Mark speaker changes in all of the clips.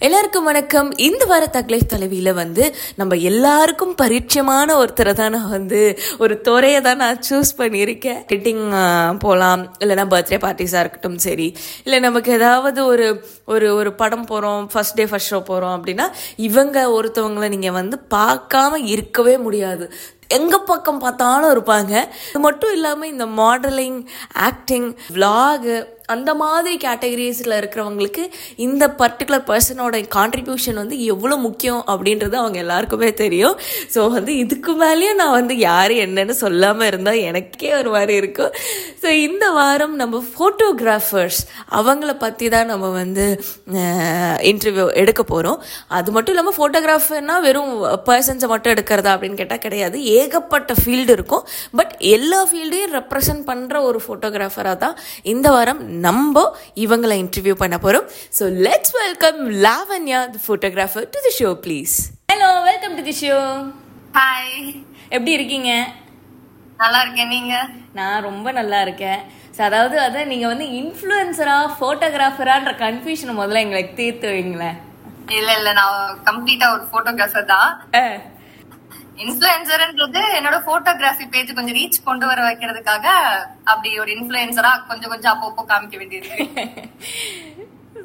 Speaker 1: எல்லாருக்கும் வணக்கம். இந்த வார தக்லை தலைவியில் வந்து நம்ம எல்லாருக்கும் பரிச்சயமான ஒருத்தரை தான் நான் வந்து ஒரு துறையை தான் நான் சூஸ் பண்ணியிருக்கேன் கிட்டிங் போகலாம் இல்லைனா பர்த்டே பார்ட்டிஸாக இருக்கட்டும் சரி. இல்லை நமக்கு ஏதாவது ஒரு ஒரு ஒரு படம் போகிறோம் ஃபர்ஸ்ட் டே ஃபர்ஸ்ட் ஷோ போகிறோம் அப்படின்னா இவங்க ஒருத்தவங்களை நீங்கள் வந்து பார்க்காம இருக்கவே முடியாது. எங்க பக்கம் பார்த்தாலும் இருப்பாங்க. இது மட்டும் இல்லாமல் இந்த மாடலிங் ஆக்டிங் vlog அந்த மாதிரி கேட்டகரிஸில் இருக்கிறவங்களுக்கு இந்த பர்டிகுலர் பர்சனோட கான்ட்ரிபியூஷன் வந்து எவ்வளோ முக்கியம் அப்படின்றது அவங்க எல்லாருக்குமே தெரியும். ஸோ வந்து இதுக்கு மேலேயும் நான் வந்து யார் என்னன்னு சொல்லாமல் இருந்தால் எனக்கே ஒரு மாதிரி இருக்கும். ஸோ இந்த வாரம் நம்ம ஃபோட்டோகிராஃபர்ஸ் அவங்கள பற்றி தான் நம்ம வந்து இன்டர்வியூ எடுக்க போகிறோம் அது மட்டும் இல்லாமல் ஃபோட்டோகிராஃபர்னால் வெறும் பர்சன்ஸை மட்டும் எடுக்கிறதா அப்படின்னு கேட்டால் கிடையாது. ஏகப்பட்ட ஃபீல்டு இருக்கும். பட் எல்லா ஃபீல்டையும் ரெப்ரசன்ட் பண்ணுற ஒரு ஃபோட்டோகிராஃபராக தான் இந்த வாரம் நம்ம இவங்களை இன்டர்வியூ பண்ண போகிறோம் so let's welcome Lavanya the photographer to the show please hello welcome to the show
Speaker 2: hi
Speaker 1: எப்படி இருக்கீங்க?
Speaker 2: நல்லா இருக்கேன். நீங்க?
Speaker 1: நான் ரொம்ப நல்லா இருக்கேன். ஸோ அதாவது அதான் நீங்கள் வந்து இன்ஃப்ளூயன்சரா ஃபோட்டோகிராஃபரான்ற கன்ஃபியூஷனை முதல்ல எங்களுக்கு தீர்த்து வைங்களேன்.
Speaker 2: இல்ல இல்ல நான் கம்ப்ளீட்டா ஒரு போட்டோகிராஃபர் தான். இன்ஃபுளுசர்ன்றது என்னோட போட்டோகிராஃபி பேஜ் கொஞ்சம் ரீச் கொண்டு வர வைக்கிறதுக்காக அப்படி ஒரு இன்ஃபுளுசரா கொஞ்சம் கொஞ்சம் அப்பப்போ காமிக்க வேண்டியிருக்கு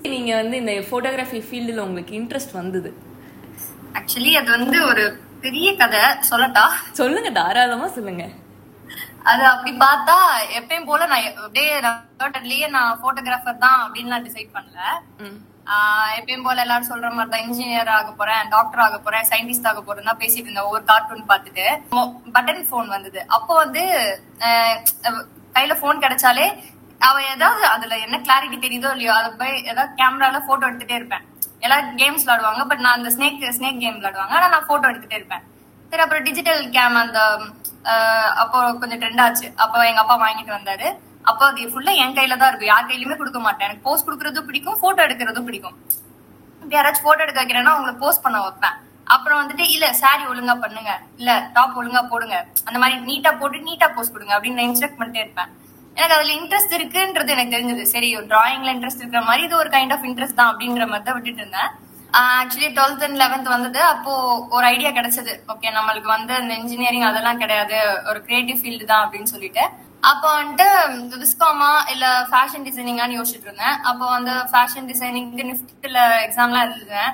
Speaker 1: நீங்க வந்து இந்த ஃபோட்டோகிராஃபி ஃபீல்டில் உங்களுக்கு இன்ட்ரெஸ்ட் வந்தது?
Speaker 2: ஆக்சுவலி அது வந்து ஒரு பெரிய கதை சொல்லட்டா?
Speaker 1: சொல்லுங்க தாராளமா சொல்லுங்க.
Speaker 2: அது அப்படி பார்த்தா எப்பயும் போல நான் அப்படியே நான் போட்டோகிராஃபர் தான் அப்படின்னு நான் டிசைட் பண்ணல எப்பயும் போல எல்லாரும் சொல்ற மாதிரி தான் இன்ஜினியர் ஆக போறேன் டாக்டர் ஆக போறேன் சயின்டிஸ்ட் ஆக போறேன் தான் பேசிட்டு இருந்தேன் ஒவ்வொரு கார்ட்டூன் பார்த்துட்டு. பட்டன் போன் வந்தது. அப்போ வந்து கையில போன் கிடைச்சாலே அவ ஏதாவது அதுல என்ன கிளாரிட்டி தெரியுதோ இல்லையோ அதை போய் ஏதாவது கேமரால போட்டோ எடுத்துட்டே இருப்பேன். எல்லாரும் கேம்ஸ் விளையாடுவாங்க பட் நான் அந்த ஸ்னேக் ஸ்னேக் கேம் விளையாடுவாங்க. ஆனா நான் போட்டோ எடுத்துட்டே இருப்பேன். சரி அப்புறம் டிஜிட்டல் கேம் அந்த அப்போ கொஞ்சம் ட்ரெண்ட் ஆச்சு. அப்போ எங்க அப்பா வாங்கிட்டு வந்தாரு. அப்போ அது ஃபுல்லா என் கையில தான் இருக்கும் யார் கையிலுமே கொடுக்க மாட்டேன். எனக்கு போஸ்ட் கொடுக்கறதும் பிடிக்கும் போட்டோ எடுக்கிறதும் பிடிக்கும். இப்ப யாராச்சும் போட்டோ எடுக்க வைக்கிறேன்னா உங்களை போஸ்ட் பண்ண வைப்பேன். அப்புறம் வந்துட்டு இல்ல சாரி ஒழுங்கா பண்ணுங்க. இல்ல டாப் ஒழுங்கா போடுங்க. அந்த மாதிரி நீட்டா போட்டு நீட்டா போஸ்ட் கொடுங்க. அப்படின்னு நான் இன்ஸ்ட்ரக்ட் பண்ணிட்டே இருப்பேன். எனக்கு அதுல இன்ட்ரெஸ்ட் இருக்குன்றது எனக்கு தெரிஞ்சது. சரி டிராயிங்ல இன்ட்ரெஸ்ட் இருக்கிற மாதிரி இது ஒரு கைண்ட் ஆஃப் இன்ட்ரெஸ்ட் தான் அப்படின்ற மாதிரி தான் விட்டுட்டு இருந்தேன். ஆக்சுவலி டுவெல்த் அண்ட் லெவன்த் வந்தது. அப்போ ஒரு ஐடியா கிடைச்சது. ஓகே நம்மளுக்கு வந்து இந்த இன்ஜினியரிங் அதெல்லாம் கிடையாது. ஒரு கிரியேட்டிவ் ஃபீல்டு தான் அப்படின்னு சொல்லிட்டு. அப்போ வந்துட்டு விஸ்காமா இல்ல ஃபேஷன் டிசைனிங்கான்னு யோசிச்சுட்டு இருந்தேன் அப்போ வந்து ஃபேஷன் டிசைனிங்க்கு நிஃப்டில எக்ஸாம்லாம் எழுதுவேன்.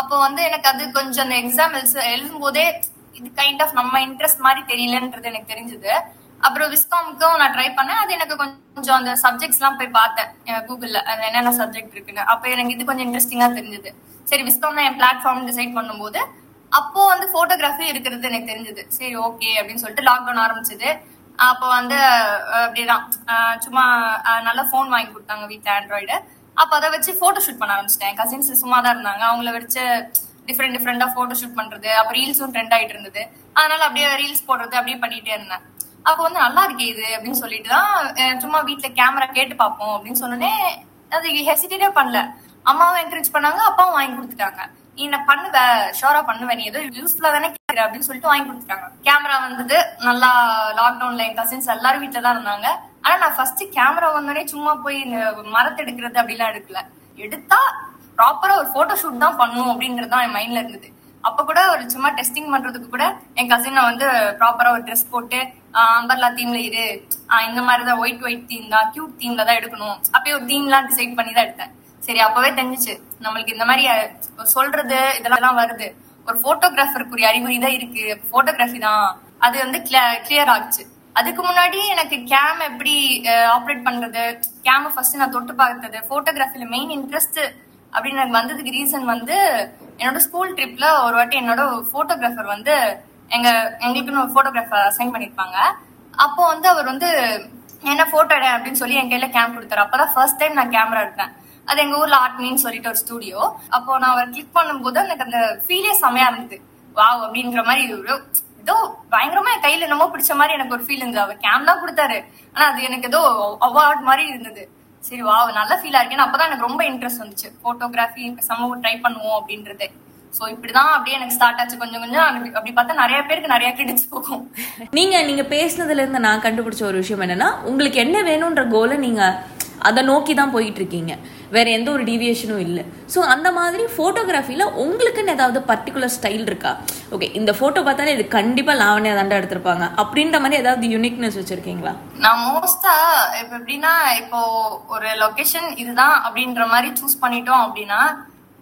Speaker 2: அப்போ வந்து எனக்கு அது கொஞ்சம் அந்த எக்ஸாம் எழுதும் போதே இது கைண்ட் ஆஃப் நம்ம இன்ட்ரெஸ்ட் மாதிரி தெரியலன்றது எனக்கு தெரிஞ்சது. அப்புறம் விஸ்காமுக்கும் நான் ட்ரை பண்ணேன். அது எனக்கு கொஞ்சம் அந்த சப்ஜெக்ட்ஸ் எல்லாம் போய் பார்த்தேன். கூகுள்ல அதுல என்னென்ன சப்ஜெக்ட் இருக்குன்னு. அப்போ எனக்கு இது கொஞ்சம் இன்ட்ரெஸ்டிங்கா தெரிஞ்சது. சரி விஸ்காம் தான் என் பிளாட்ஃபார்ம் டிசைட் பண்ணும்போது அப்போ வந்து போட்டோகிராஃபி இருக்கிறது எனக்கு தெரிஞ்சது. சரி ஓகே அப்படின்னு சொல்லிட்டு லாக்டவுன் ஆரம்பிச்சது. அப்போ வந்து அப்படிதான். சும்மா நல்ல ஃபோன் வாங்கி கொடுத்தாங்க வீட்டில் ஆண்ட்ராய்டு அப்போ அதை வச்சு ஃபோட்டோ ஷூட் பண்ண ஆரம்பிச்சிட்டேன். கசின்ஸ் சும்மா தான் இருந்தாங்க. அவங்கள வச்சு டிஃப்ரெண்ட் டிஃப்ரெண்டா ஃபோட்டோ ஷூட் பண்றது. அப்ப ரீல்ஸும் ட்ரெண்ட் ஆயிட்டு இருந்தது. அதனால அப்படியே ரீல்ஸ் போடுறது அப்படியே பண்ணிட்டே இருந்தேன். அப்போ வந்து நல்லா இருக்கே இது அப்படின்னு சொல்லிட்டு தான் சும்மா வீட்டுல கேமரா கேட்டு பார்ப்போம் அப்படின்னு சொன்னோடனே அது ஹெசிடேட்டே பண்ணல. அம்மாவும் என்கரேஜ் பண்ணாங்க அப்பாவும் வாங்கி கொடுத்துட்டாங்க. நீ என்ன பண்ணுவ? ஷோரா பண்ணுவ. நீ ஏதோ யூஸ்ஃபுல்லா தானே கேக்குற அப்படின்னு சொல்லிட்டு வாங்கி கொடுத்துட்டாங்க. கேமரா வந்தது. நல்லா லாக்டவுன்ல என் கசின்ஸ் எல்லாரும் வீட்டுல தான் இருந்தாங்க. ஆனா நான் ஃபர்ஸ்ட் கேமரா வந்தோடனே சும்மா போய் இந்த மரத்தை எடுக்கிறது அப்படிலாம் எடுக்கல. எடுத்தா ப்ராப்பரா ஒரு போட்டோ ஷூட் தான் பண்ணும் அப்படிங்கிறது தான் என் மைண்ட்ல இருந்தது. அப்ப கூட ஒரு சும்மா டெஸ்டிங் பண்றதுக்கு கூட என் கசினை வந்து ப்ராப்பரா ஒரு ட்ரெஸ் போட்டு அம்பர்லா தீம்ல இரு. ஆஹ் இந்த மாதிரி தான் ஒயிட் ஒயிட் தீம் தான் கியூட் தீம்ல தான் எடுக்கணும். அப்பயே ஒரு தீம்லாம் டிசைட் பண்ணி தான் எடுத்தேன். சரி அப்பவே தெரிஞ்சுச்சு. நம்மளுக்கு இந்த மாதிரி சொல்றது இதெல்லாம் வருது. ஒரு போட்டோகிராஃபருக்குரிய அறிகுறி தான் இருக்கு. போட்டோகிராஃபி தான். அது வந்து கிளியர் ஆகுச்சு. அதுக்கு முன்னாடி எனக்கு கேம் எப்படி ஆப்ரேட் பண்றது? கேம் ஃபர்ஸ்ட் நான் தொட்டு பார்த்தது. போட்டோகிராஃபில மெயின் இன்ட்ரெஸ்ட் அப்படின்னு எனக்கு வந்ததுக்கு ரீசன் வந்து என்னோட ஸ்கூல் ட்ரிப்ல ஒரு வாட்டி என்னோட போட்டோகிராஃபர் வந்து எங்க எங்களுக்குன்னு ஒரு போட்டோகிராஃபர் அசைன் பண்ணிருப்பாங்க அப்போ வந்து அவர் வந்து என்ன போட்டோ எடு? அப்படின்னு சொல்லி என் கையில கேம் கொடுத்தாரு. அப்பதான் ஃபர்ஸ்ட் டைம் நான் கேமரா எடுத்தேன். அது எங்க ஊர்ல ஆர்ட்மின்னு சொல்லிட்டு ஒரு ஸ்டுடியோ அப்போ நான் அவர் கிளிக் பண்ணும்போது எனக்கு அந்த ஃபீலே செமையா இருந்தது. வாவ் அப்படின்ற மாதிரி ஏதோ பயங்கரமா என் கையில என்னமோ பிடிச்ச மாதிரி எனக்கு ஒரு ஃபீல் இருந்தது. அவர் கேம் தான் கொடுத்தாரு. ஆனா அது எனக்கு ஏதோ அவார்ட் மாதிரி இருந்தது. சரி வாவ் நல்ல ஃபீலா இருக்கேன்னு அப்பதான் எனக்கு ரொம்ப இன்ட்ரெஸ்ட் வந்துச்சு. போட்டோகிராஃபி சமூகம் ட்ரை பண்ணுவோம் அப்படின்றது. சோ இப்படிதான் அப்படியே எனக்கு ஸ்டார்ட் ஆச்சு. கொஞ்சம் கொஞ்சம் அப்படி- அப்படி பார்த்தா நிறைய பேருக்கு நிறைய கிரெடிட்ஸ் போகும்.
Speaker 1: நீங்க நீங்க பேசுனதுல இருந்து நான் கண்டுபிடிச்ச ஒரு விஷயம் என்னன்னா உங்களுக்கு என்ன வேணும்ன்ற கோலை நீங்க அதை நோக்கி தான் போயிட்டு இருக்கீங்க வேற எந்த ஒரு டீவியேஷனும் இல்லை. ஸோ அந்த மாதிரி ஃபோட்டோகிராஃபியில் உங்களுக்குன்னு ஏதாவது பர்டிகுலர் ஸ்டைல் இருக்கா? ஓகே இந்த ஃபோட்டோ பார்த்தாலே இது கண்டிப்பாக லாவண்யா தாண்டா எடுத்திருப்பாங்க. அப்படின்ற மாதிரி ஏதாவது யூனிக்னஸ் வச்சிருக்கீங்களா?
Speaker 2: நான் மோஸ்டா இப்போ எப்படின்னா இப்போ ஒரு லொக்கேஷன் இதுதான் அப்படின்ற மாதிரி சூஸ் பண்ணிட்டோம் அப்படின்னா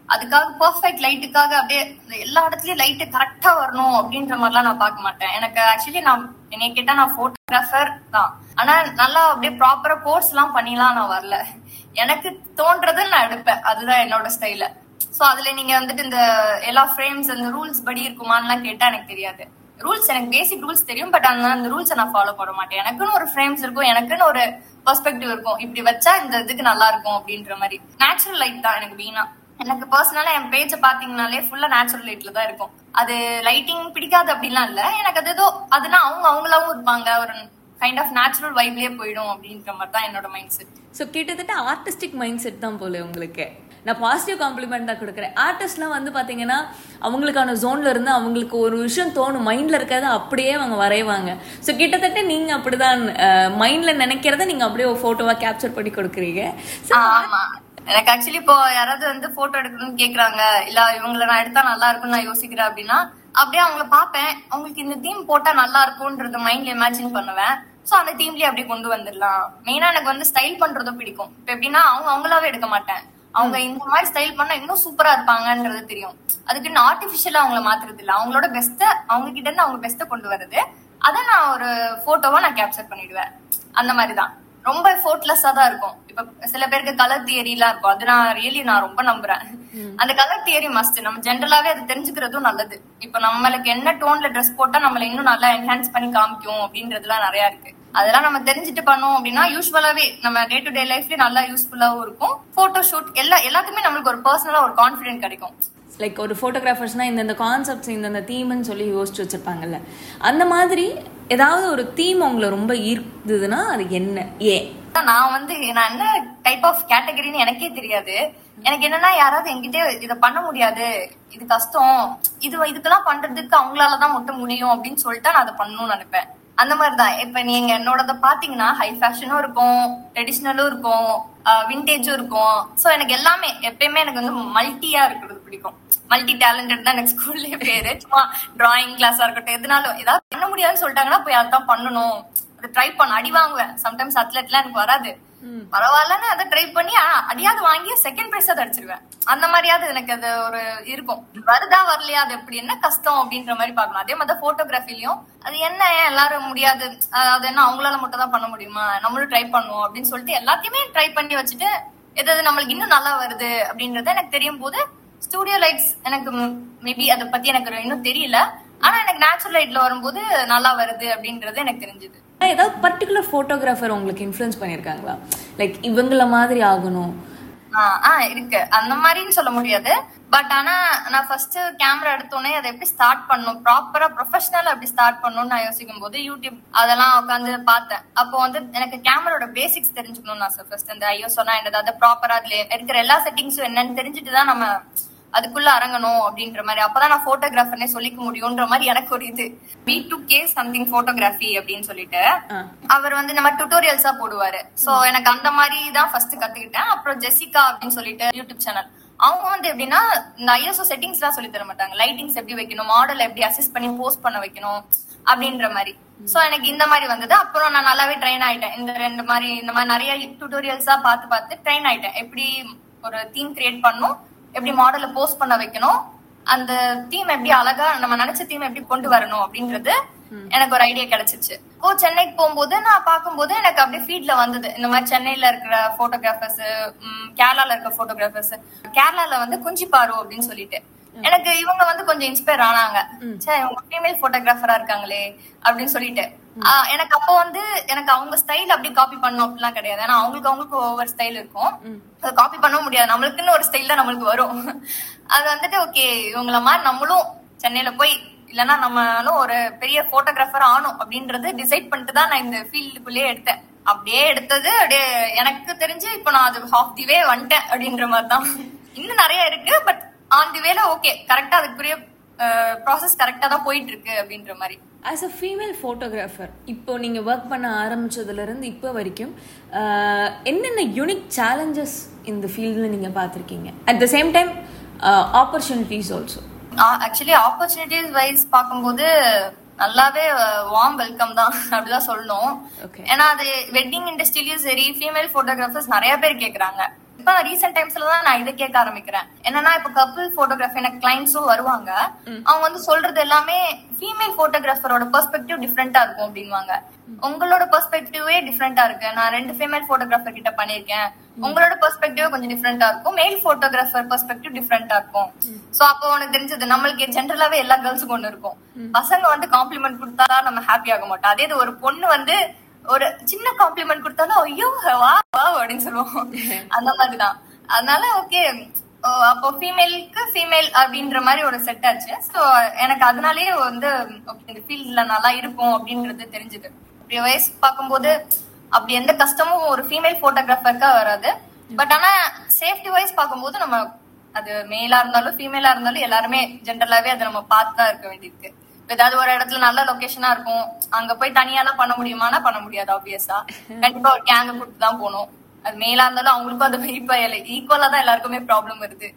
Speaker 2: அதுக்காக பர்ஃபெக்ட் லைட்டுக்காக அப்படியே எல்லா இடத்துலயும் லைட்டு கரெக்டா வரணும் அப்படின்ற மாதிரிலாம் நான் பார்க்க மாட்டேன். எனக்கு ஆக்சுவலி நான் என்னைய கேட்டா நான் போட்டோகிராஃபர் தான். ஆனா நல்லா அப்படியே ப்ராப்பரா போர்ஸ் எல்லாம் பண்ணிலாம் நான் வரல. எனக்கு தோன்றது நான் எடுப்பேன். அதுதான் என்னோட ஸ்டைல சோ அதுல நீங்க வந்துட்டு இந்த எல்லா ஃப்ரேம்ஸ் அந்த ரூல்ஸ் படி இருக்குமான்லாம் கேட்டா எனக்கு தெரியாது. ரூல்ஸ் எனக்கு பேசிக் ரூல்ஸ் தெரியும் பட் அந்த அந்த ரூல்ஸை நான் ஃபாலோ பண்ண மாட்டேன். எனக்குன்னு ஒரு ஃப்ரேம்ஸ் இருக்கும் எனக்குன்னு ஒரு பெர்ஸ்பெக்டிவ் இருக்கும். இப்படி வச்சா இந்த இதுக்கு நல்லா இருக்கும் அப்படின்ற மாதிரி. நேச்சுரல் லைட் தான் எனக்கு வீணா. எனக்கு பர்சனலா என் பேஜை பாத்தீங்கனாலே ஃபுல்லா நேச்சுரல் லைட்ல தான் இருக்கும். அது லைட்டிங் பிடிக்காது அப்படிலாம் இல்ல. எனக்கு அது ஏதோ அதுனா அவங்க அவங்களாவும் இருப்பாங்க. ஒரு கைண்ட் ஆஃப் நேச்சுரல் வைப்லயே போயிடும் அப்படின்ற மாதிரி தான் என்னோட மைண்ட் செட்
Speaker 1: ஸோ கிட்டத்தட்ட ஆர்டிஸ்டிக் மைண்ட் செட் தான் போல உங்களுக்கு. நான் பாசிட்டிவ் காம்ப்ளிமெண்ட் தான் கொடுக்குறேன். ஆர்டிஸ்ட்லாம் வந்து பார்த்தீங்கன்னா அவங்களுக்கான ஜோன்ல இருந்து அவங்களுக்கு ஒரு விஷயம் தோணும். மைண்ட்ல இருக்கிறத அப்படியே அவங்க வரைவாங்க. ஸோ கிட்டத்தட்ட நீங்க அப்படிதான் மைண்ட்ல நினைக்கிறத நீங்க அப்படியே ஒரு போட்டோவா கேப்சர் பண்ணி கொடுக்குறீங்க.
Speaker 2: எனக்கு ஆக்சுவலி இப்போ யாராவது வந்து போட்டோ எடுக்கணும்னு கேக்குறாங்க இல்ல இவங்கள நான் எடுத்தா நல்லா இருக்கும்னு நான் யோசிக்கிறேன் அப்படின்னா அப்படியே அவங்கள பாப்பேன் அவங்களுக்கு இந்த தீம் போட்டா நல்லா இருக்கும்ன்றது மைண்ட்ல இமேஜின் பண்ணுவேன். சோ அந்த தீம்லயே அப்படியே கொண்டு வந்துடலாம். மெயினா எனக்கு வந்து ஸ்டைல் பண்றதும் பிடிக்கும். இப்ப எப்படின்னா அவங்க அவங்களாவே எடுக்க மாட்டேன். அவங்க இந்த மாதிரி ஸ்டைல் பண்ணா இன்னும் சூப்பரா இருப்பாங்கன்றது தெரியும். அதுக்கு நான் ஆர்டிபிஷியலா அவங்கள மாத்துறது இல்ல. அவங்களோட பெஸ்ட அவங்க கிட்ட இருந்து அவங்க பெஸ்ட கொண்டு வருது அதை நான் ஒரு போட்டோவா நான் கேப்சர் பண்ணிடுவேன். அந்த மாதிரிதான் ரொம்ப எஃபோர்ட்லெஸ்ஸா தான் இருக்கும். இப்ப சில பேருக்கு கலர் தியரி எல்லாம் இருக்கும். அது நான் ரியலி நான் ரொம்ப நம்புறேன். அந்த கலர் தியரி மஸ்ட் நம்ம ஜென்ரலாவே அது தெரிஞ்சுக்கிறதும் நல்லது. இப்ப நம்மளுக்கு என்ன டோன்ல ட்ரெஸ் போட்டா நம்மள இன்னும் நல்லா என்ஹான்ஸ் பண்ணி காமிக்கும் அப்படின்றதுலாம் நிறைய இருக்கு. அதெல்லாம் நம்ம தெரிஞ்சுட்டு பண்ணோம் அப்படின்னா யூஸ்வலாவே நம்ம டே டு டே லைஃப்ல நல்லா யூஸ்ஃபுல்லாவும் இருக்கும். போட்டோ ஷூட் எல்லா எல்லாத்துக்குமே நம்மளுக்கு ஒரு பர்சனலா ஒரு கான்பிடென்ட் கிடைக்கும்.
Speaker 1: லைக் ஒரு ஃபோட்டோகிராஃபர்ஸ்னால் இந்தந்த கான்செப்ட்ஸ் இந்தந்த தீம்னு சொல்லி யோசிச்சு வச்சிருப்பாங்கல்ல. அந்த மாதிரி ஏதாவது ஒரு தீம் உங்களை ரொம்ப ஈர்க்குதுன்னா அது என்ன? ஏன்
Speaker 2: நான் வந்து நான் என்ன டைப் ஆஃப் கேட்டகரின்னு எனக்கே தெரியாது. எனக்கு என்னன்னா யாராவது என்கிட்ட இதை பண்ண முடியாது. இது கஷ்டம். இது இதுக்கெல்லாம் பண்றதுக்கு அவங்களாலதான் மட்டும் முடியும் அப்படின்னு சொல்லிட்டு நான் அதை பண்ணணும்னு நினைப்பேன். அந்த மாதிரிதான். இப்ப நீங்க என்னோடத பாத்தீங்கன்னா ஹை ஃபேஷனும் இருக்கும் ட்ரெடிஷ்னலும் இருக்கும் விண்டேஜும் இருக்கும். சோ எனக்கு எல்லாமே எப்பயுமே எனக்கு வந்து மல்டியா இருக்கிறது. பிடிக்கும். மல்டி டேலண்டட் தான் எனக்கு ஸ்கூல்ல பேரு. சும்மா டிராயிங் கிளாஸா இருக்கட்டும் எதுனாலும் ஏதாவது பண்ண முடியாதுன்னு சொல்லிட்டாங்கன்னா போய் அதான் பண்ணணும். அதை ட்ரை பண்ண அடி வாங்குவேன். சம்டைம்ஸ் அத்லெட்லாம் எனக்கு வராது. பரவாயில்லன்னு அதை ட்ரை பண்ணி அடியாவது வாங்கி செகண்ட் பிரைஸ் அதை அடிச்சிருவேன் அந்த மாதிரியாவது எனக்கு அது ஒரு இருக்கும். வருதா வரலையா அது எப்படி என்ன கஷ்டம் அப்படின்ற மாதிரி பார்க்கணும். அதே மாதிரி போட்டோகிராஃபிலையும் அது என்ன எல்லாரும் முடியாது? அது என்ன அவங்களால மட்டும் தான் பண்ண முடியுமா? நம்மளும் ட்ரை பண்ணுவோம் அப்படின்னு சொல்லிட்டு எல்லாத்தையுமே ட்ரை பண்ணி வச்சுட்டு எது எது நம்மளுக்கு இன்னும் நல்லா வருது அப்படின்றது எனக்கு தெரியும் போது ஸ்டூடியோ லைட்ஸ் எனக்கு மேபி அதை பத்தி எனக்கு இன்னும் தெரியல. ஆனா எனக்கு நேச்சுரல் லைட்ல வரும்போது நல்லா வருது அப்படின்றது எனக்கு தெரிஞ்சது.
Speaker 1: ஏதாவது பர்டிகுலர் ஃபோட்டோகிராஃபர் உங்களுக்கு இன்ஃப்ளூயன்ஸ் பண்ணியிருக்காங்களா லைக் இவங்கள மாதிரி ஆகணும்.
Speaker 2: ஆ இருக்கு. அந்த மாதிரின்னு சொல்ல முடியாது. பட் ஆனா நான் ஃபர்ஸ்ட் கேமரா எடுத்தோடனே அதை எப்படி ஸ்டார்ட் பண்ணணும்? ப்ராப்பரா ப்ரொஃபஷனல் எப்படி ஸ்டார்ட் பண்ணணும்னு நான் யோசிக்கும் போது யூடியூப் அதெல்லாம் உட்காந்து பார்த்தேன். அப்போ வந்து எனக்கு கேமராவோட பேசிக்ஸ் தெரிஞ்சுக்கணும்னு நான் ஃபர்ஸ்ட் அந்த ஐயோ சொன்னா என்னது? அதை ப்ராப்பரா அதுல இருக்கிற எல்லா செட்டிங்ஸும் என்னன்னு தெரிஞ்சுட்டு தான் நம்ம அதுக்குள்ள அரங்கணும் அப்படின்ற மாதிரி. அப்பதான் நான் போட்டோகிராஃபர்னே சொல்லிக்க முடியும்ன்ற மாதிரி எனக்கு ஒரு இது. B to K something photography அப்படின்னு சொல்லிட்டு அவர் வந்து நம்ம டுட்டோரியல்ஸா போடுவாரு. சோ எனக்கு அந்த மாதிரி தான் ஃபர்ஸ்ட் கத்துக்கிட்டேன். அப்புறம் ஜெசிகா அப்படின்னு சொல்லிட்டு யூடியூப் சேனல் அவங்க வந்து எப்படின்னா இந்த ஐஎஸ்ஓ செட்டிங்ஸ் எல்லாம் சொல்லி தர மாட்டாங்க. லைட்டிங்ஸ் எப்படி வைக்கணும் மாடல் எப்படி அசிஸ்ட் பண்ணி போஸ்ட் பண்ண வைக்கணும் அப்படின்ற மாதிரி. சோ எனக்கு இந்த மாதிரி வந்தது. அப்புறம் நான் நல்லாவே ட்ரெயின் ஆயிட்டேன். இந்த ரெண்டு மாதிரி இந்த மாதிரி நிறைய டுட்டோரியல்ஸா பார்த்து பார்த்து ட்ரெயின் ஆயிட்டேன். எப்படி ஒரு தீம் கிரியேட் பண்ணும் எப்படி மாடலை போஸ்ட் பண்ண வைக்கணும் அந்த தீம் எப்படி அழகா நம்ம நினைச்ச தீம் எப்படி கொண்டு வரணும் அப்படின்றது எனக்கு ஒரு ஐடியா கிடைச்சிச்சு. ஓ சென்னைக்கு போகும்போது நான் பார்க்கும்போது எனக்கு அப்படியே ஃபீட்ல வந்தது. இந்த மாதிரி சென்னையில இருக்கிற போட்டோகிராஃபர்ஸ் கேரளால இருக்க போட்டோகிராஃபர்ஸ் கேரளால வந்து குஞ்சிப்பாரு அப்படின்னு சொல்லிட்டு. எனக்கு இவங்க வந்து கொஞ்சம் இன்ஸ்பயர் ஆனாங்க. சே இவங்க ஃபீமேல் போட்டோகிராஃபரா இருக்காங்களே அப்படின்னு சொல்லிட்டு. எனக்கு அப்போ வந்து எனக்கு அவங்க ஸ்டைல் அப்படி காப்பி பண்ணணும் அப்படிலாம் கிடையாது. ஏன்னா அவங்களுக்கு அவங்களுக்கு ஒவ்வொரு ஸ்டைல் இருக்கும். அதை காப்பி பண்ண முடியாது. நம்மளுக்குன்னு ஒரு ஸ்டைல் தான் நம்மளுக்கு வரும். அது வந்துட்டு ஓகே இவங்கள மாதிரி நம்மளும் சென்னையில போய் இல்லைன்னா நம்மளும் ஒரு பெரிய போட்டோகிராஃபர் ஆனும் அப்படின்றது டிசைட் பண்ணிட்டு தான் நான் இந்த ஃபீல்டுக்குள்ளேயே எடுத்தேன். அப்படியே எடுத்தது அப்படியே எனக்கு தெரிஞ்சு இப்போ நான் அது ஹாஃப் தி வே வந்துட்டேன் அப்படின்ற மாதிரி தான் இன்னும் நிறைய இருக்கு பட் ஆன் தி வேல ஓகே கரெக்டா அதுக்குரிய ப்ராசஸ் கரெக்டா தான் போயிட்டு இருக்கு அப்படின்ற மாதிரி.
Speaker 1: ஆஸ் அ ஃபீமேல் ஃபோட்டோகிராஃபர் இப்போ நீங்கள் ஒர்க் பண்ண ஆரம்பிச்சதுலேருந்து இப்போ வரைக்கும் என்னென்ன யூனிக் சேலஞ்சஸ் இந்த ஃபீல்டில் நீங்கள் பார்த்துருக்கீங்க? At the same time opportunities also
Speaker 2: actually opportunities wise பார்க்கும்போது நல்லாவே வார்ம் வெல்கம் தான். அப்படிதான் சொல்லணும். ஏன்னா அது வெட்டிங் இண்டஸ்ட்ரியிலயும் சரி ஃபீமேல் போட்டோகிராஃபர்ஸ் நிறைய பேர் கேக்குறாங்க. இப்ப ரீசெண்ட் டைம்ஸ்ல தான் நான் இதை கேட்க ஆரம்பிக்கிறேன். என்னன்னா இப்ப கப்பிள் போட்டோகிராஃபி எனக்கு கிளைண்ட்ஸும் வருவாங்க. அவங்க வந்து சொல்றது எல்லாமே ஃபீமேல் போட்டோகிராஃபரோட பெர்ஸ்பெக்டிவ் டிஃப்ரெண்டா இருக்கும் அப்படின்வாங்க உங்களோட பெர்ஸ்பெக்டிவே டிஃப்ரெண்டா இருக்கு. நான் ரெண்டு ஃபீமேல் போட்டோகிராஃபர் கிட்ட பண்ணிருக்கேன் உங்களோட பெர்ஸ்பெக்டிவ் கொஞ்சம் டிஃப்ரெண்டா இருக்கும். மேல் போட்டோகிராஃபர் பெர்ஸ்பெக்டிவ் டிஃப்ரெண்டா இருக்கும். சோ அப்போ உனக்கு தெரிஞ்சது நம்மளுக்கு ஜென்ரலாவே எல்லா கேர்ள்ஸுக்கும் ஒண்ணு இருக்கும். பசங்க வந்து காம்ப்ளிமெண்ட் கொடுத்தா நம்ம ஹாப்பி ஆக மாட்டோம். அதே இது ஒரு பொண்ணு வந்து ஒரு சின்ன காம்ப்ளிமெண்ட் கொடுத்தாலும் ஐயோ வா வா அப்படின்னு சொல்லுவோம். அந்த மாதிரிதான். அதனால ஓகே அப்போ ஃபீமேலுக்கு ஃபீமேல் அப்படின்ற மாதிரி ஒரு செட் ஆச்சு. ஸோ எனக்கு அதனாலேயே வந்து இந்த ஃபீல்ட்ல நல்லா இருக்கும் அப்படின்றது தெரிஞ்சது. இப்படி வயசு பார்க்கும்போது அப்படி எந்த கஷ்டமும் ஒரு ஃபீமேல் போட்டோகிராஃபருக்கா வராது. பட் ஆனா சேஃப்டி வைஸ் பார்க்கும்போது நம்ம அது மேலா இருந்தாலும் ஃபீமேலா இருந்தாலும் எல்லாருமே ஜென்ரலாவே அதை நம்ம பார்த்து தான் இருக்க வேண்டியிருக்கு. ஏதாவது ஒரு இடத்துல நல்ல லொகேஷனா இருக்கும். அங்க போய் தனியாலாம் பண்ண முடியுமானா பண்ண முடியாது ஆப்வியஸா கண்டிப்பா ஒரு கேங்க கூப்பிட்டு தான் போகணும். அது மேலா இருந்தாலும் அவங்களுக்கும் அது இப்ப ஈக்குவலா தான் எல்லாருக்குமே ப்ராப்ளம் வருது.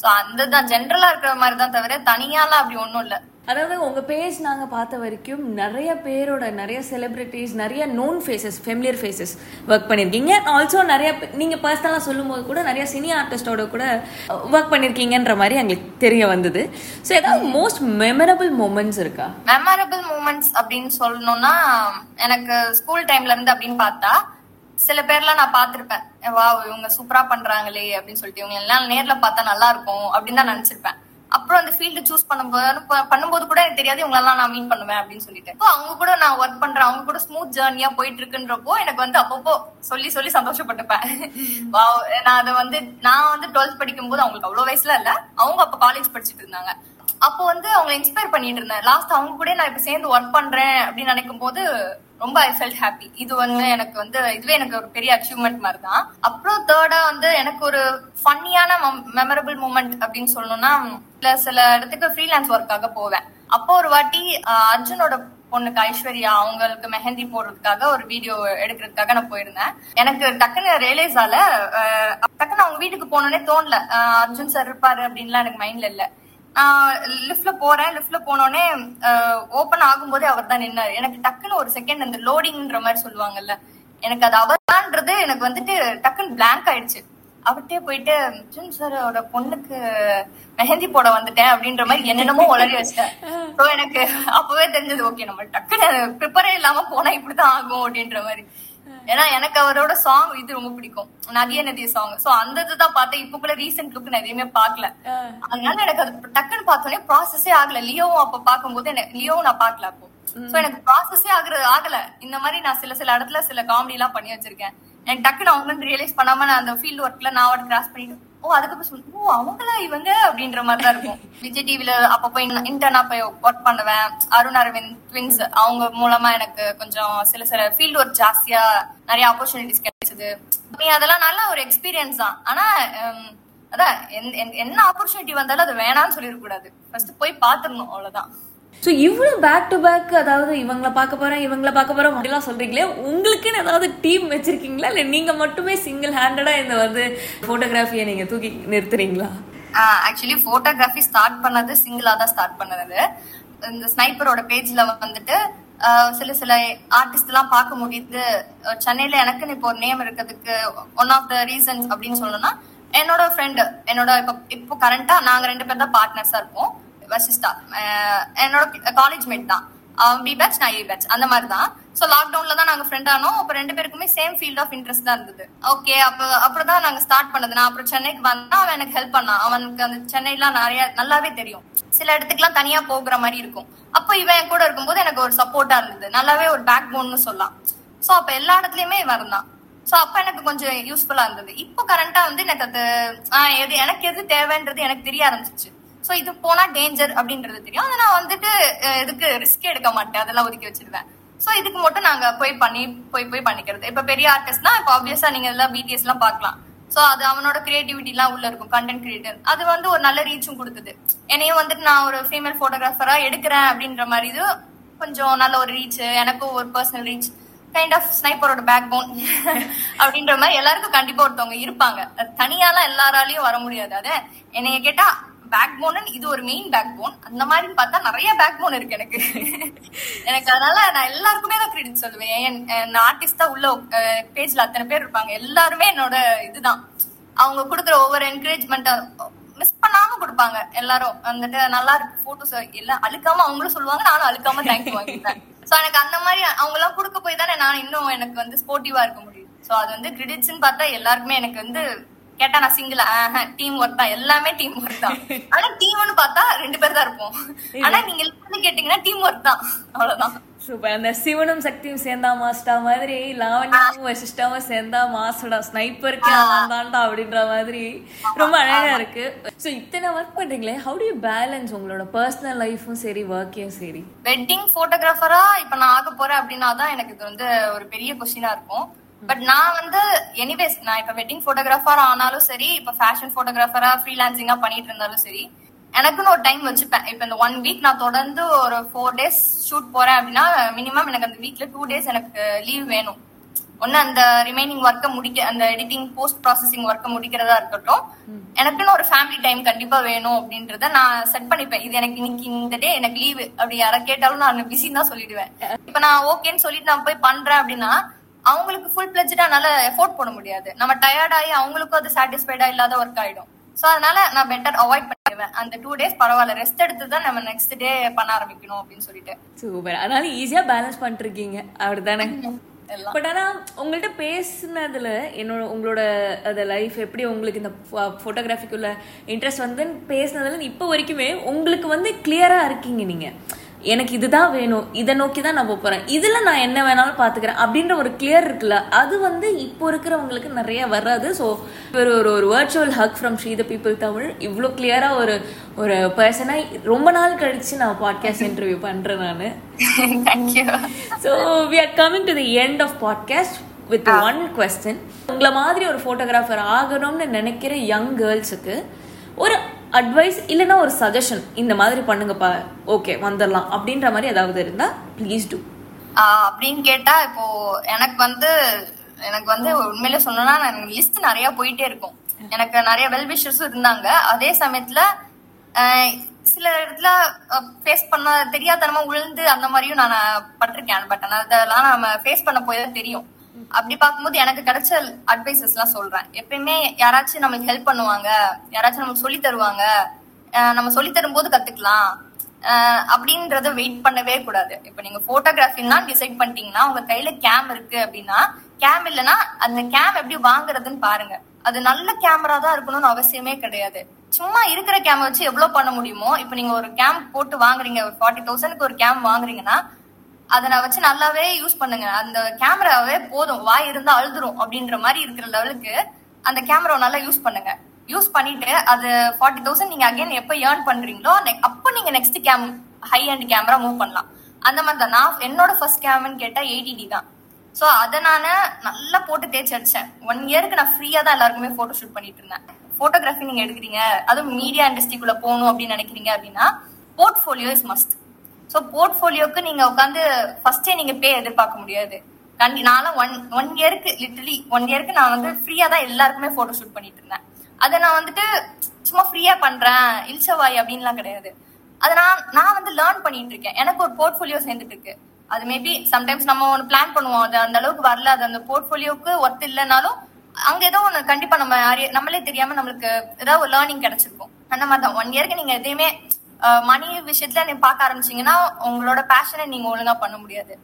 Speaker 2: சோ அந்த தான் ஜென்ரலா இருக்கிற மாதிரி தான் தவிர தனியாலாம் அப்படி ஒண்ணும் இல்ல.
Speaker 1: அதாவது உங்க பேஜ் நாங்க பார்த்த வரைக்கும் நிறைய பேரோட நிறைய செலிபிரிட்டிஸ் நிறைய known faces familiar faces work பண்ணிருக்கீங்க. ஆல்சோ நிறைய நீங்கள் நீங்க பர்சனலா சொல்லும்போது கூட நிறைய சினி ஆர்டிஸ்டோட கூட ஒர்க் பண்ணிருக்கீங்கன்ற மாதிரி எங்களுக்கு தெரிய வந்தது. ஸோ ஏதாவது மோஸ்ட் மெமரபிள் மூமெண்ட்ஸ் இருக்கா?
Speaker 2: மெமரபிள் மூமெண்ட்ஸ் அப்படின்னு சொல்லணும்னா எனக்கு ஸ்கூல் டைம்ல இருந்து அப்படின்னு பார்த்தா சில பேர்லாம் நான் பார்த்துருப்பேன். வா இவங்க சூப்பரா பண்றாங்களே அப்படின்னு சொல்லிட்டு இவங்க எல்லாம் நேர்ல பார்த்தா நல்லா இருக்கும் அப்படின்னு தான் நினைச்சிருப்பேன். அப்புறம் அந்த ஃபீல்டு சூஸ் பண்ணும்போது பண்ணும்போது கூட எனக்கு தெரியாது இவங்களெல்லாம் நான் மீட் பண்ணுவேன் அப்படின்னு சொல்லிட்டு. அப்போ அவங்க கூட நான் ஒர்க் பண்றேன். அவங்க கூட ஸ்மூத் ஜேர்னியா போயிட்டு இருக்குன்றப்போ எனக்கு வந்து அப்பப்போ சொல்லி சொல்லி சந்தோஷப்பட்டுப்பேன். நான் அதை வந்து நான் வந்து டுவெல்த் படிக்கும்போது அவங்களுக்கு அவ்வளவு வயசுல இல்ல. அவங்க அப்ப காலேஜ் படிச்சுட்டு இருந்தாங்க. அப்போ வந்து அவங்க இன்ஸ்பயர் பண்ணிட்டு இருந்தேன். லாஸ்ட் அவங்க கூட நான் இப்ப சேர்ந்து ஒர்க் பண்றேன் அப்படின்னு நினைக்கும் போது ரொம்ப ஐ ஃபெல்ட் ஹாப்பி இது வந்து எனக்கு வந்து இதுவே எனக்கு ஒரு பெரிய அச்சீவ்மெண்ட் மாதிரி தான் அப்புறம் தேர்டா வந்து எனக்கு ஒரு ஃபன்னியான மெமரபிள் மூமெண்ட் அப்படின்னு சொல்லணும்னா சில சில இடத்துக்கு ஃப்ரீலான்ஸ் ஒர்க்காக போவேன். அப்போ ஒரு வாட்டி அர்ஜுனோட பொண்ணுக்கு ஐஸ்வர்யா அவங்களுக்கு மெஹந்தி போடுறதுக்காக ஒரு வீடியோ எடுக்கிறதுக்காக நான் போயிருந்தேன். எனக்கு டக்குன்னு ரியலைஸ் ஆல டக்குன்னு அவங்க வீட்டுக்கு போனோடனே தோணல. அர்ஜுன் சார் இருப்பாரு அப்படின்லாம் எனக்கு மைண்ட்ல இல்ல. நான் லிஃப்ட்ல போறேன். லிஃப்ட்ல போனோடனே ஓபன் ஆகும்போதே அவர் தான் நின்னாரு. எனக்கு டக்குன்னு ஒரு செகண்ட் அந்த லோடிங்ன்ற மாதிரி சொல்லுவாங்கல்ல எனக்கு அது அவர்தான்றது எனக்கு வந்துட்டு டக்குன்னு பிளாங்க் ஆயிடுச்சு. அவர்கிட்டயே போயிட்டு அர்ஜுன் சாரோட பொண்ணுக்கு மெஹந்தி போட வந்துட்டேன் அப்படின்ற மாதிரி என்னென்னமோ உளறி வச்சிட்டேன். ஸோ எனக்கு அப்பவே தெரிஞ்சது ஓகே நம்ம டக்குன்னு ப்ரிப்பரே இல்லாம போனா இப்படிதான் ஆகும் அப்படின்ற மாதிரி. ஏன்னா எனக்கு அவரோட சாங் இது ரொம்ப பிடிக்கும். நதிய நதிய சாங் சோ அந்த இதுதான் பார்த்தேன். இப்ப கூட ரீசெண்ட் லுக் நான் எதையுமே பார்க்கல. அதனால எனக்கு அது டக்குன்னு பார்த்தோன்னே ப்ராசஸே ஆகல. லியோவும் அப்ப பார்க்கும்போது எனக்கு லியோவும் நான் பார்க்கல அப்போ. சோ எனக்கு ப்ராசஸே ஆகுறது ஆகல. இந்த மாதிரி நான் சில சில இடத்துல சில காமெடி எல்லாம் பண்ணி வச்சிருக்கேன். எனக்கு டக்குன்னு அவங்க ரியலைஸ் பண்ணாம நான் அந்த ஃபீல்ட் ஒர்க்ல நான் அவட கிராஸ் பண்ணிட்டு ஓ அதுக்கப்புறம் சொல்லு ஓ அவங்களா இவங்க? அப்படின்ற மாதிரி தான் இருக்கும். விஜய் டிவில அப்பப்போ இன்டர்னா போய் ஒர்க் பண்ணுவேன். அருண் அரவிந்த் ட்வின்ஸ் அவங்க மூலமா எனக்கு கொஞ்சம் சில சில ஃபீல்ட் ஒர்க் ஜாஸ்தியா நிறைய ஆப்பர்ச்சுனிட்டிஸ் கிடைச்சது. அதெல்லாம் நல்ல ஒரு எக்ஸ்பீரியன்ஸ் தான். ஆனா அதான் என்ன ஆப்பர்ச்சுனிட்டி வந்தாலும் அது வேணாம்னு சொல்லிடக்கூடாது. ஃபர்ஸ்ட் போய் பாத்துடணும் அவ்வளவுதான்.
Speaker 1: ஸோ இவ்வளோ பேக் டு பேக் அதாவது இவங்கள பார்க்க போறேன் இவங்கள பார்க்க போறோம் அப்படிலாம் சொல்றீங்களே உங்களுக்குன்னு ஏதாவது டீம் வச்சிருக்கீங்களா? இல்லை நீங்க மட்டுமே சிங்கிள் ஹேண்டடா இந்த வந்து போட்டோகிராஃபியை நீங்க தூக்கி நிறுத்துறீங்களா?
Speaker 2: ஆக்சுவலி போட்டோகிராஃபி ஸ்டார்ட் பண்ணது சிங்கிளா தான் ஸ்டார்ட் பண்ணது. இந்த ஸ்னைப்பரோட பேஜ்ல வந்துட்டு சில சில ஆர்டிஸ்ட் எல்லாம் பார்க்க முடியுது. சென்னையில எனக்குன்னு இப்போ ஒரு நேம் இருக்கிறதுக்கு ஒன் ஆஃப் த ரீசன்ஸ் அப்படின்னு சொல்லணும்னா என்னோட ஃப்ரெண்டு என்னோட இப்போ இப்போ கரண்டா நாங்க ரெண்டு பேர் தான் பார்ட்னர்ஸா இருப்போம். வசிஸ்டா என்னோட காலேஜ் மேட் தான். அவன் பி பேட்ச் நான் ஏ பேட்ச் அந்த மாதிரி தான் ஸோ லாக்டவுன்ல தான் நாங்கள் ஃப்ரெண்ட் ஆனோம். அப்போ ரெண்டு பேருக்குமே சேம் ஃபீல்ட் ஆஃப் இன்ட்ரெஸ்ட் தான் இருந்தது. ஓகே அப்போ அப்புறம் தான் நாங்கள் ஸ்டார்ட் பண்ணது. நான் அப்புறம் சென்னைக்கு வந்தா அவன் எனக்கு ஹெல்ப் பண்ணான். அவனுக்கு அந்த சென்னைலாம் நிறைய நல்லாவே தெரியும். சில இடத்துக்குலாம் தனியா போகிற மாதிரி இருக்கும். அப்போ இவன் என் கூட இருக்கும்போது எனக்கு ஒரு சப்போர்ட்டா இருந்தது. நல்லாவே ஒரு பேக் போன்னு சொல்லலாம். ஸோ அப்போ எல்லா இடத்துலயுமே இவன் இருந்தான். அப்போ எனக்கு கொஞ்சம் யூஸ்ஃபுல்லா இருந்தது. இப்போ கரண்டா வந்து எனக்கு அது எது எனக்கு எது தேவைன்றது எனக்கு தெரிய ஆரம்பிச்சிச்சு. சோ இது போனா டேஞ்சர் அப்படின்றது தெரியும். அதை நான் வந்துட்டு இதுக்கு ரிஸ்க் எடுக்க மாட்டேன். அதெல்லாம் ஒதுக்கி வச்சிருவேன். சோ இதுக்கு மட்டும் நாங்க போய் பண்ணி போய் போய் பண்ணிக்கிறது. இப்ப பெரிய ஆர்டிஸ்ட்னா இப்ப ஆப்வியஸா நீங்க எல்லாம் பிடிஎஸ் எல்லாம் பார்க்கலாம். சோ அது அவனோட கிரியேட்டிவிட்டி எல்லாம் உள்ள இருக்கும். கண்டென்ட் கிரியேட்டர் அது வந்து ஒரு நல்ல ரீச்சும் கொடுத்தது. என்னையும் வந்துட்டு நான் ஒரு ஃபீமேல் போட்டோகிராஃபரா எடுக்கிறேன் அப்படின்ற மாதிரி இது கொஞ்சம் நல்ல ஒரு ரீச் எனக்கும் ஒரு பர்சனல் ரீச் கைண்ட் ஆஃப் ஸ்னைப்பரோட பேக் போன் அப்படின்ற மாதிரி எல்லாருக்கும் கண்டிப்பா ஒருத்தவங்க இருப்பாங்க. தனியாலாம் எல்லாராலையும் வர முடியாது. அது என்னைய கேட்டா பேக் போன் இது ஒரு மெயின் பேக் போன் அந்த மாதிரி பார்த்தா நிறைய பேக் போன் இருக்கு எனக்கு. எனக்கு அதனால நான் எல்லாருக்குமே தான் கிரெடிட் சொல்லுவேன். என் ஆர்டிஸ்டா உள்ள பேஜ்ல அத்தனை பேர் இருப்பாங்க. எல்லாருமே என்னோட இதுதான். அவங்க கொடுக்குற ஒவ்வொரு என்கரேஜ்மெண்ட் மிஸ் பண்ணாம கொடுப்பாங்க எல்லாரும். வந்துட்டு நல்லா இருக்கு. போட்டோஸ் எல்லாம் அழுக்காம அவங்களும் சொல்லுவாங்க. நானும் அழுக்காம தேங்க்யூ வாங்கிப்பேன். சோ எனக்கு அந்த மாதிரி அவங்க எல்லாம் கொடுக்க போய் தானே நான் இன்னும் எனக்கு வந்து ஸ்போர்ட்டிவா இருக்க முடியும். சோ அது வந்து கிரெடிட்ஸ்ன்னு பார்த்தா எல்லாருக்குமே எனக்கு வந்து கேட்டா நான் சிங்கிள் டீம் ஒர்க் தான். எல்லாமே டீம் ஒர்க் தான். ஆனா டீம்னு பார்த்தா ரெண்டு பேர் தான் இருப்போம். ஆனா நீங்க கேட்டீங்கன்னா டீம் ஒர்க் தான். அவ்வளவுதான்.
Speaker 1: சூப்பர். அந்த சிவனும் சக்தியும் சேர்ந்தா மாஸ்டா மாதிரி லாவண்யாவும் வசிஷ்டாவும் சேர்ந்தா மாஸ்டா ஸ்னைப்பருக்கு தாண்டா அப்படின்ற மாதிரி. ரொம்ப அழகா இருக்கு. சோ இத்தனை ஒர்க் பண்றீங்களே? ஹவு டு யூ பேலன்ஸ் உங்களோட பர்சனல் லைஃபும் சரி ஒர்க்கையும் சரி?
Speaker 2: வெட்டிங் போட்டோகிராஃபரா இப்ப நான் ஆக போறேன் அப்படின்னா தான் எனக்கு இது வந்து ஒரு பெரிய கொஸ்டினா இருக்கும். பட் நான் வந்து எனிவேஸ் நான் இப்ப வெட்டிங் போட்டோகிராஃபர் ஆனாலும் சரி இப்ப ஃபேஷன் போட்டோகிராஃபரா ஃப்ரீலான்சிங்கா பண்ணிட்டு இருந்தாலும் சரி எனக்குன்னு ஒரு டைம் வச்சுப்பேன். இப்ப இந்த ஒன் வீக் நான் தொடர்ந்து ஒரு ஃபோர் டேஸ் ஷூட் போறேன் அப்படின்னா மினிமம் எனக்கு அந்த வீக்ல டூ டேஸ் எனக்கு லீவ் வேணும். ஒன்னு அந்த ரிமைனிங் ஒர்க்கை முடிக்க அந்த எடிட்டிங் போஸ்ட் ப்ராசஸிங் ஒர்க்கை முடிக்கிறதா இருக்கட்டும். எனக்குன்னு ஒரு ஃபேமிலி டைம் கண்டிப்பா வேணும் அப்படின்றத நான் செட் பண்ணிப்பேன். இது எனக்கு இன்னைக்கு இந்த டே எனக்கு லீவு அப்படி யாராவது கேட்டாலும் நான் பிஸின்னு தான் சொல்லிடுவேன். இப்ப நான் ஓகேன்னு சொல்லிட்டு நான் போய் பண்றேன் அப்படின்னா அவங்களுக்கு ஃபுல் பிளட்ஜா என்னால எஃபோர்ட் போட முடியாது. நம்ம டயர்ட் ஆகி அவங்களுக்கும் அது சாட்டிஸ்ஃபைடா இல்லாத ஒர்க் ஆயிடும். சோ அதனால நான் பெட்டர் அவாய்ட் பண்ணிடுவேன். அந்த டூ டேஸ் பரவாயில்ல ரெஸ்ட் எடுத்து தான் நம்ம நெக்ஸ்ட் டே பண்ண ஆரம்பிக்கணும் அப்படின்னு சொல்லிட்டு.
Speaker 1: சூப்பர் அதனால ஈஸியா பேலன்ஸ் பண்ணிட்டு இருக்கீங்க அப்படிதானே பட் ஆனா உங்கள்ட்ட பேசுனதுல என்னோட உங்களோட அந்த லைஃப் எப்படி உங்களுக்கு இந்த ஃபோட்டோகிராஃபிக்குள்ள இன்ட்ரெஸ்ட் வந்து பேசுனதுல இப்போ வரைக்குமே உங்களுக்கு வந்து கிளியரா இருக்கீங்க நீங்க. எனக்கு இதுதான் வேணும் இதை நோக்கி தான் நான் போப் போறேன். இதுல நான் என்ன வேணாலும் பாத்துக்கிறேன் அப்படின்ற ஒரு கிளியர் இருக்குல்ல அது வந்து இப்போ இருக்கிறவங்களுக்கு நிறைய வராது. ஸோ ஒரு ஒரு ஒரு virtual hug from Shri the people Tamil இவ்வளோ கிளியரா ஒரு ஒரு பர்சனா ரொம்ப நாள் கழிச்சு நான் பாட்காஸ்ட் இன்டர்வியூ பண்றேன் நான். So we are coming to the end of podcast with one question உங்களை மாதிரி ஒரு ஃபோட்டோகிராஃபர் ஆகணும்னு நினைக்கிற யங் கேர்ள்ஸுக்கு ஒரு அட்வைஸ் இல்லைன்னா ஒரு சஜஷன் இந்த மாதிரி பண்ணுங்கப்பா ஓகே வந்துடலாம் அப்படின்ற மாதிரி ஏதாவது இருந்தா ப்ளீஸ் டூ
Speaker 2: அப்படின்னு கேட்டா இப்போ எனக்கு வந்து எனக்கு வந்து உண்மையில சொன்னா லிஸ்ட் நிறைய போயிட்டே இருக்கும். எனக்கு நிறைய வெல் விஷர்ஸும் இருந்தாங்க. அதே சமயத்துல சில இடத்துல ஃபேஸ் பண்ண தெரியாதனமா உழுந்து அந்த மாதிரியும் நான் பட்டிருக்கேன் பட் அதெல்லாம் நம்ம ஃபேஸ் பண்ண போய் தான் தெரியும். அப்படி பார்க்கும்போது எனக்கு கிடைச்ச அட்வைசஸ் எல்லாம் சொல்றேன். எப்பயுமே யாராச்சும் நம்மளுக்கு ஹெல்ப் பண்ணுவாங்க யாராச்சும் நமக்கு சொல்லி தருவாங்க நம்ம சொல்லி தரும்போது கத்துக்கலாம். அப்படின்றத வெயிட் பண்ணவே கூடாது. இப்ப நீங்க போட்டோகிராஃபின்னா டிசைட் பண்ணிட்டீங்கன்னா உங்க கையில கேம் இருக்கு அப்படின்னா கேம் இல்லைன்னா அந்த கேம் எப்படி வாங்குறதுன்னு பாருங்க. அது நல்ல கேமரா தான் இருக்கணும்னு அவசியமே கிடையாது. சும்மா இருக்கிற கேம் வச்சு எவ்வளவு பண்ண முடியுமோ இப்ப நீங்க ஒரு கேம் போட்டு வாங்குறீங்க ஒரு ஃபார்ட்டி தௌசண்ட்க்கு ஒரு கேம் வாங்குறீங்கன்னா அதை நான் வச்சு நல்லாவே யூஸ் பண்ணுங்க. அந்த கேமராவே போதும். வாய் இருந்தா அழுதுரும் அப்படின்ற மாதிரி இருக்கிற லெவலுக்கு அந்த கேமராவை நல்லா யூஸ் பண்ணுங்க. யூஸ் பண்ணிட்டு அது ஃபார்ட்டி தௌசண்ட் நீங்க அகைன் எப்போ ஏர்ன் பண்றீங்களோ ne- அப்போ நீங்க next game high and camera move பண்ணலாம். அந்த மாதிரி தான். நான் என்னோட ஃபர்ஸ்ட் கேமன்னு கேட்டா எயிட்டி தான். ஸோ அதை நான் நல்லா போட்டு தேய்ச்சி அடிச்சேன். ஒன் இயருக்கு நான் ஃப்ரீயா தான் எல்லாருக்குமே போட்டோ ஷூட் பண்ணிட்டு இருந்தேன். போட்டோகிராஃபி நீங்க எடுக்கிறீங்க. அதுவும் மீடியா இண்டஸ்ட்ரிக்குள்ள போகணும் அப்படின்னு நினைக்கிறீங்க அப்படின்னா போர்ட்ஃபோலியோ இஸ் மஸ்ட் ஸோ போர்ட்ஃபோலியோக்கு நீங்க உட்காந்து ஃபர்ஸ்டே நீங்க பே எதிர்பார்க்க முடியாது. கண்டி நானும் ஒன் ஒன் இயருக்கு லிட்டலி ஒன் இயருக்கு நான் வந்து ஃப்ரீயா தான் எல்லாருக்குமே போட்டோ ஷூட் பண்ணிட்டு இருந்தேன். அதை நான் வந்துட்டு சும்மா ஃப்ரீயா பண்றேன் இல்சவாய் அப்படின்லாம் கிடையாது. அதை நான் நான் வந்து லேர்ன் பண்ணிட்டு இருக்கேன். எனக்கு ஒரு போர்ட்ஃபோலியோ சேர்ந்துட்டு இருக்கு. அது மேபி சம்டைம்ஸ் நம்ம ஒன்று பிளான் பண்ணுவோம். அது அந்த அளவுக்கு வரல. அது அந்த போர்ட்ஃபோலியோக்கு ஒர்த் இல்லைனாலும் அங்க ஏதோ ஒன்று கண்டிப்பா நம்ம நம்மளே தெரியாம நம்மளுக்கு ஏதாவது ஒரு லேர்னிங் கிடைச்சிருக்கும். அந்த மாதிரி தான் ஒன் இயருக்கு நீங்க எதையுமே மணி விஷயத்துல நீங்க பார்க்க ஆரம்பிச்சீங்கன்னா உங்களோட பேஷனை நீங்க ஒழுங்கா பண்ண முடியாது.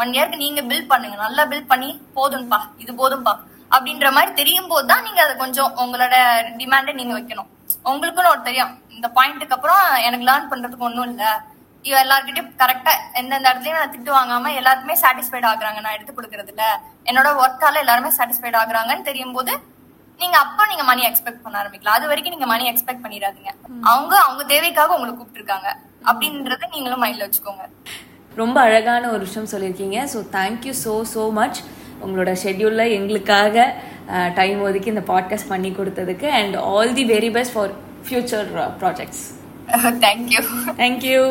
Speaker 2: ஒன் இயர்க்கு நீங்க பில்ட் பண்ணுங்க. நல்லா பில்ட் பண்ணி போதும்பா இது போதும்பா அப்படின்ற மாதிரி தெரியும் போது தான் நீங்க அதை கொஞ்சம் உங்களோட டிமாண்டை நீங்க வைக்கணும். உங்களுக்குன்னு ஒரு தெரியும். இந்த பாயிண்ட்டுக்கு அப்புறம் எனக்கு லேர்ன் பண்றதுக்கு ஒன்றும் இல்லை. இவ எல்லார்கிட்டயும் கரெக்டா எந்தெந்த இடத்துலயும் நான் திட்டு வாங்காம எல்லாருக்குமே சாட்டிஸ்ஃபைட் ஆகுறாங்க. நான் எடுத்து கொடுக்கறதுல என்னோட ஒர்க்கால எல்லாருமே சாட்டிஸ்ஃபைட் ஆகுறாங்கன்னு தெரியும் போது நீங்க அப்ப நீங்க மணி எக்ஸ்பெக்ட் பண்ண ஆரம்பிக்கலாம். அது வரைக்கும் நீங்க மணி எக்ஸ்பெக்ட் பண்ணிடாதீங்க. அவங்க அவங்க தேவைக்காக உங்களை கூப்பிட்டு இருக்காங்க அப்படின்றத நீங்களும் மைண்ட்ல வச்சுக்கோங்க.
Speaker 1: ரொம்ப அழகான ஒரு விஷயம் சொல்லியிருக்கீங்க. So thank you so so much உங்களோட ஷெட்யூலில் எங்களுக்காக டைம் ஒதுக்கி இந்த பாட்காஸ்ட் பண்ணி கொடுத்ததுக்கு and all the very best for future projects
Speaker 2: thank you
Speaker 1: thank you